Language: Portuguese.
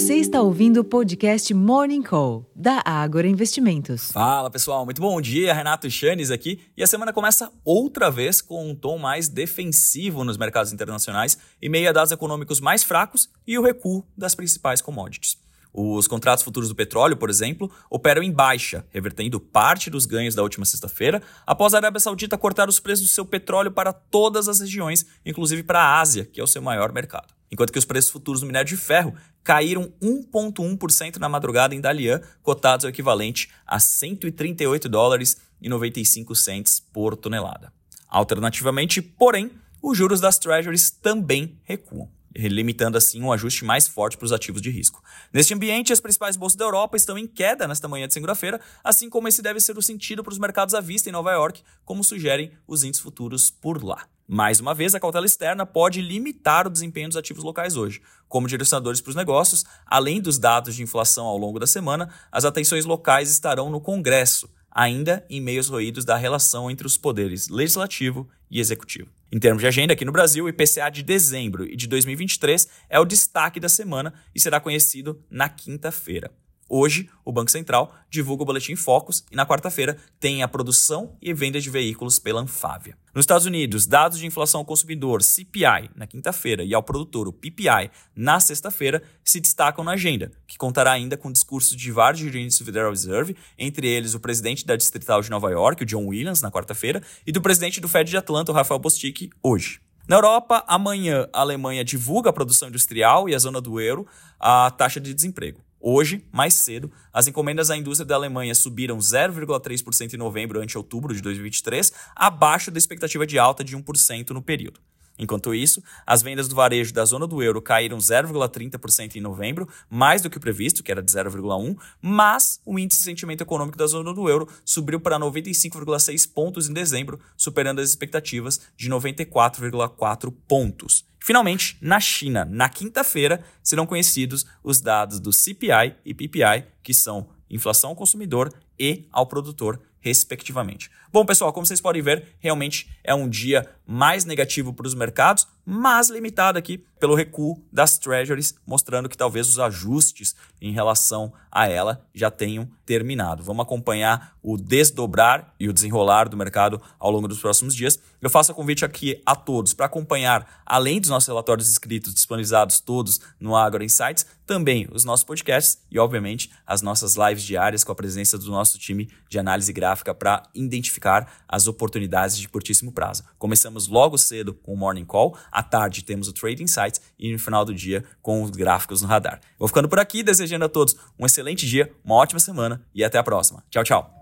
Você está ouvindo o podcast Morning Call, da Ágora Investimentos. Fala pessoal, muito bom dia. Renato Chanes aqui. E a semana começa outra vez com um tom mais defensivo nos mercados internacionais, em meio a dados econômicos mais fracos e o recuo das principais commodities. Os contratos futuros do petróleo, por exemplo, operam em baixa, revertendo parte dos ganhos da última sexta-feira, após a Arábia Saudita cortar os preços do seu petróleo para todas as regiões, inclusive para a Ásia, que é o seu maior mercado. Enquanto que os preços futuros do minério de ferro caíram 1,1% na madrugada em Dalian, cotados ao equivalente a 138 dólares e 95 cents por tonelada. Alternativamente, porém, os juros das treasuries também recuam limitando assim um ajuste mais forte para os ativos de risco. Neste ambiente, as principais bolsas da Europa estão em queda nesta manhã de segunda-feira, assim como esse deve ser o sentido para os mercados à vista em Nova York, como sugerem os índices futuros por lá. Mais uma vez, a cautela externa pode limitar o desempenho dos ativos locais hoje. Como direcionadores para os negócios, além dos dados de inflação ao longo da semana, as atenções locais estarão no Congresso, ainda em meio aos ruídos da relação entre os poderes legislativo e executivo. Em termos de agenda, aqui no Brasil, o IPCA de dezembro e de 2023 é o destaque da semana e será conhecido na quinta-feira. Hoje, o Banco Central divulga o boletim Focus e na quarta-feira tem a produção e venda de veículos pela Anfávia. Nos Estados Unidos, dados de inflação ao consumidor CPI na quinta-feira e ao produtor o PPI na sexta-feira se destacam na agenda, que contará ainda com discursos de vários dirigentes do Federal Reserve, entre eles o presidente da Distrital de Nova York, o John Williams, na quarta-feira, e do presidente do Fed de Atlanta, o Rafael Bostic, hoje. Na Europa, amanhã a Alemanha divulga a produção industrial e a zona do euro a taxa de desemprego. Hoje, mais cedo, as encomendas à indústria da Alemanha subiram 0,3% em novembro ante outubro de 2023, abaixo da expectativa de alta de 1% no período. Enquanto isso, as vendas do varejo da zona do euro caíram 0,30% em novembro, mais do que o previsto, que era de 0,1%, mas o índice de sentimento econômico da zona do euro subiu para 95,6 pontos em dezembro, superando as expectativas de 94,4 pontos. Finalmente, na China, na quinta-feira, serão conhecidos os dados do CPI e PPI, que são inflação ao consumidor e ao produtor respectivamente. Bom, pessoal, como vocês podem ver, realmente é um dia mais negativo para os mercados, mas limitado aqui pelo recuo das treasuries, mostrando que talvez os ajustes em relação a ela já tenham terminado. Vamos acompanhar o desdobrar e o desenrolar do mercado ao longo dos próximos dias. Eu faço a convite aqui a todos para acompanhar, além dos nossos relatórios escritos disponibilizados todos no Agro Insights, também os nossos podcasts e, obviamente, as nossas lives diárias com a presença do nosso time de análise gráfica para identificar as oportunidades de curtíssimo prazo. Começamos logo cedo com o Morning Call, à tarde temos o Trading Insights e no final do dia com os gráficos no radar. Vou ficando por aqui, desejando a todos um excelente dia, uma ótima semana e até a próxima. Tchau, tchau.